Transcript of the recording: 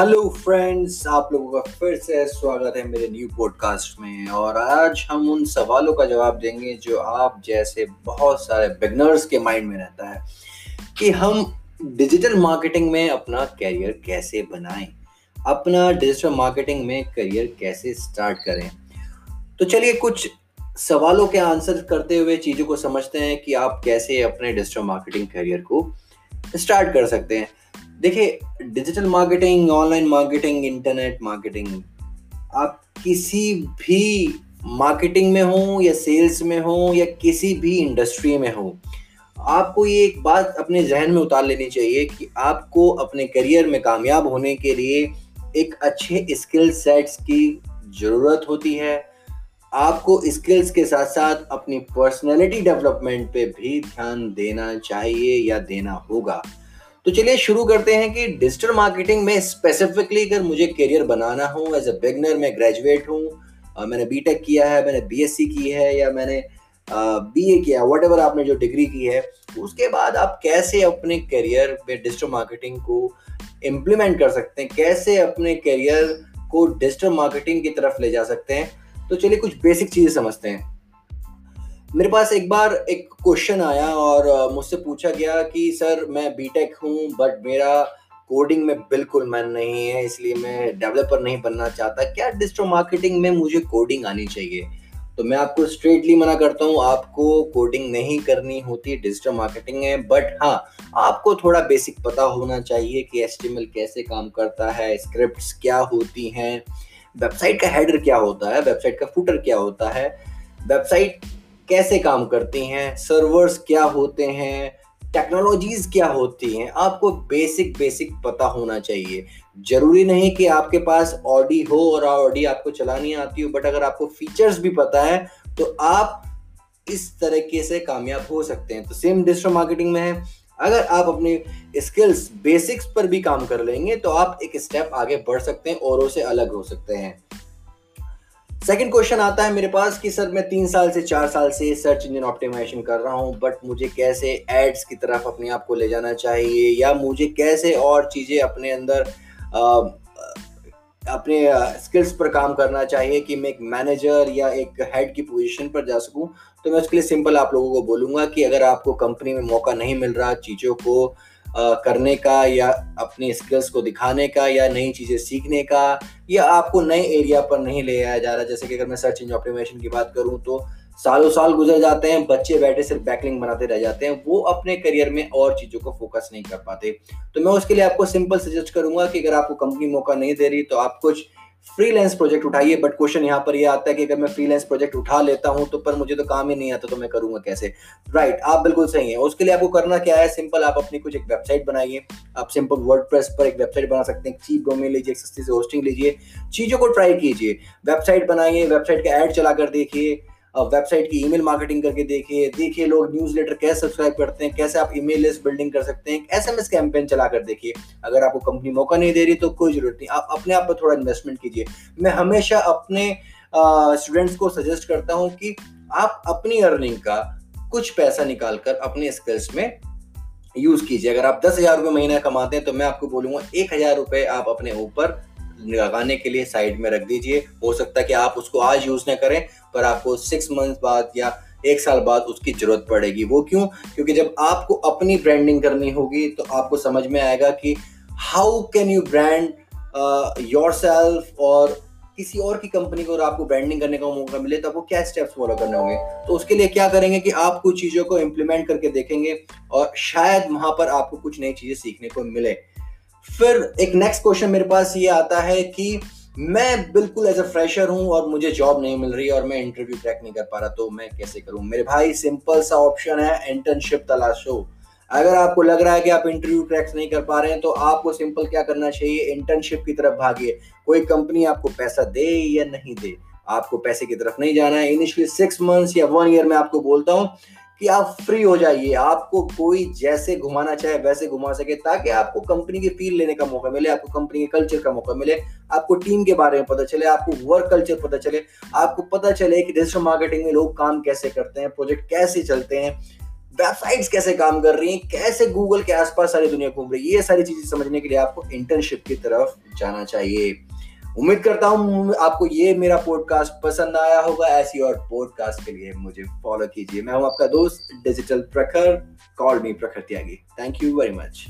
Hello friends आप लोगों का फिर से स्वागत है मेरे न्यू पॉडकास्ट में। और आज हम उन सवालों का जवाब देंगे जो आप जैसे बहुत सारे बिगनर्स के माइंड में रहता है कि हम डिजिटल मार्केटिंग में अपना करियर कैसे बनाएँ, अपना डिजिटल मार्केटिंग में करियर कैसे स्टार्ट करें। तो चलिए कुछ सवालों के आंसर करते हुए चीज़ों को समझते हैं कि आप कैसे अपने डिजिटल मार्केटिंग करियर को स्टार्ट कर सकते हैं। देखिए digital marketing online marketing internet marketing आप किसी भी मार्केटिंग में हो या सेल्स में हो या किसी भी इंडस्ट्री में हो, आपको ये एक बात अपने जहन में उतार लेनी चाहिए कि आपको अपने करियर में कामयाब होने के लिए एक अच्छे स्किल सेट्स की ज़रूरत होती है। आपको स्किल्स के साथ साथ अपनी पर्सनैलिटी डेवलपमेंट पे भी ध्यान देना चाहिए या देना होगा। तो चलिए शुरू करते हैं कि डिजिटल मार्केटिंग में स्पेसिफिकली अगर मुझे करियर बनाना हो एज अ बिगनर मैं ग्रेजुएट हूँ मैंने बीटेक किया है, मैंने बीएससी की है, या मैंने बी ए किया वट एवर आपने जो डिग्री की है, उसके बाद आप कैसे अपने करियर में डिजिटल मार्केटिंग को इम्प्लीमेंट कर सकते हैं? कैसे अपने करियर को डिजिटल मार्केटिंग की तरफ़ ले जा सकते हैं? तो चलिए कुछ बेसिक चीज़ें समझते हैं। मेरे पास एक बार एक क्वेश्चन आया और मुझसे पूछा गया कि, सर, मैं बीटेक हूँ बट मेरा कोडिंग में बिल्कुल मन नहीं है, इसलिए मैं डेवलपर नहीं बनना चाहता। क्या डिजिटल मार्केटिंग में मुझे कोडिंग आनी चाहिए? तो मैं आपको स्ट्रेटली मना करता हूँ, आपको कोडिंग नहीं करनी होती डिजिटल मार्केटिंग में बट हाँ आपको थोड़ा बेसिक पता होना चाहिए कि एस कैसे काम करता है स्क्रिप्ट क्या होती हैं वेबसाइट का हेडर क्या होता है वेबसाइट का फुटर क्या होता है वेबसाइट कैसे काम करती हैं सर्वर्स क्या होते हैं टेक्नोलॉजीज़ क्या होती हैं, आपको बेसिक बेसिक पता होना चाहिए। ज़रूरी नहीं कि आपके पास ऑडी हो और ऑडी आपको चलानी आती हो बट अगर आपको फीचर्स भी पता है तो आप इस तरीके से कामयाब हो सकते हैं। तो सेम डिजिटल मार्केटिंग में है। अगर आप अपनी स्किल्स बेसिक्स पर भी काम कर लेंगे तो आप एक स्टेप आगे बढ़ सकते हैं औरों से अलग हो सकते हैं। सेकंड क्वेश्चन आता है मेरे पास कि सर मैं तीन साल से चार साल से सर्च इंजन ऑप्टिमाइजेशन कर रहा हूँ बट मुझे कैसे एड्स की तरफ़ अपने आप को ले जाना चाहिए या मुझे कैसे और चीज़ें अपने अंदर आ, अपने स्किल्स पर काम करना चाहिए कि मैं एक मैनेजर या एक हेड की पोजीशन पर जा सकूँ? तो मैं उसके लिए सिंपल आप लोगों को बोलूँगा कि अगर आपको कंपनी में मौका नहीं मिल रहा चीज़ों को करने का या अपने स्किल्स को दिखाने का या नई चीज़ें सीखने का, या आपको नए एरिया पर नहीं ले आया जा रहा। जैसे कि अगर मैं सर्च इंजन ऑप्टिमाइजेशन की बात करूँ तो सालों साल गुजर जाते हैं, बच्चे बैठे सिर्फ़ बैकलिंग बनाते रह जाते हैं, वो अपने करियर में और चीज़ों को फोकस नहीं कर पाते। तो मैं उसके लिए आपको सिंपल सजेस्ट करूँगा कि अगर आपको कंपनी मौका नहीं दे रही तो आप कुछ फ्रीलांस प्रोजेक्ट उठाइए बट क्वेश्चन यहाँ पर ये आता है कि अगर मैं फ्रीलांस प्रोजेक्ट उठा लेता हूँ तो पर मुझे तो काम ही नहीं आता तो मैं करूँगा कैसे? राइट right, आप बिल्कुल सही है। उसके लिए आपको करना क्या है? सिंपल आप अपनी कुछ एक वेबसाइट बनाइए। आप सिंपल वर्ड पर एक वेबसाइट बना सकते हैं चीप डोमेन लीजिए सस्ती से होस्टिंग लीजिए। चीज़ों को ट्राई कीजिए। वेबसाइट बनाइए वेबसाइट का एड चला कर देखिए। वेबसाइट की ईमेल मार्केटिंग करके देखिए देखिए लोग न्यूज़ लेटर कैसे सब्सक्राइब करते हैं, कैसे आप ईमेल लिस्ट बिल्डिंग कर सकते हैं एस एम एस कैंपेन चला कर देखिए। अगर आपको कंपनी मौका नहीं दे रही तो कोई ज़रूरत नहीं, आप अपने आप पर थोड़ा इन्वेस्टमेंट कीजिए। मैं हमेशा अपने स्टूडेंट्स को सजेस्ट करता हूँ कि आप अपनी अर्निंग का कुछ पैसा निकाल कर अपने स्किल्स में यूज़ कीजिए। अगर आप दस हज़ार रुपये महीना कमाते हैं तो मैं आपको बोलूँगा, एक हज़ार रुपये आप अपने ऊपर लगाने के लिए साइड में रख दीजिए। हो सकता है कि आप उसको आज यूज़ ना करें, पर आपको सिक्स मंथ बाद या एक साल बाद उसकी ज़रूरत पड़ेगी। वो क्यों? क्योंकि जब आपको अपनी ब्रांडिंग करनी होगी तो आपको समझ में आएगा कि how can you brand yourself और किसी और की कंपनी को अगर आपको ब्रांडिंग करने का मौका मिले तो आपको क्या स्टेप्स फॉलो करने होंगे? तो उसके लिए क्या करेंगे कि आप कुछ चीज़ों को इम्प्लीमेंट करके देखेंगे और शायद वहाँ पर आपको कुछ नई चीज़ें सीखने को मिले। फिर एक नेक्स्ट क्वेश्चन मेरे पास ये आता है कि मैं बिल्कुल एज अ फ्रेशर हूँ और मुझे जॉब नहीं मिल रही और मैं इंटरव्यू क्रैक नहीं कर पा रहा तो मैं कैसे करूँ? मेरे भाई सिंपल सा ऑप्शन है इंटर्नशिप तलाशो। अगर आपको लग रहा है कि आप इंटरव्यू क्रैक्स नहीं कर पा रहे हैं तो आपको सिंपल क्या करना चाहिए? इंटर्नशिप की तरफ़ भागिए। कोई कंपनी आपको पैसा दे या नहीं दे? आपको पैसे की तरफ़ नहीं जाना है। इनिशियली सिक्स मंथ्स या वन ईयर में आपको बोलता हूँ कि आप फ्री हो जाइए। आपको कोई जैसे घुमाना चाहे वैसे घुमा सके ताकि आपको कंपनी की फील लेने का मौका मिले, आपको कंपनी के कल्चर का मौका मिले, आपको टीम के बारे में पता चले, आपको वर्क कल्चर पता चले, आपको पता चले कि डिजिटल मार्केटिंग में लोग काम कैसे करते हैं प्रोजेक्ट कैसे चलते हैं वेबसाइट्स कैसे काम कर रही हैं, कैसे गूगल के आसपास सारी दुनिया घूम रही है, ये सारी चीज़ें समझने के लिए आपको इंटर्नशिप की तरफ़ जाना चाहिए। उम्मीद करता हूँ आपको ये मेरा पॉडकास्ट पसंद आया होगा। ऐसी और पॉडकास्ट के लिए मुझे फॉलो कीजिए। मैं हूँ आपका दोस्त digital Prakhar call me Prakhar Tyagi thank you very much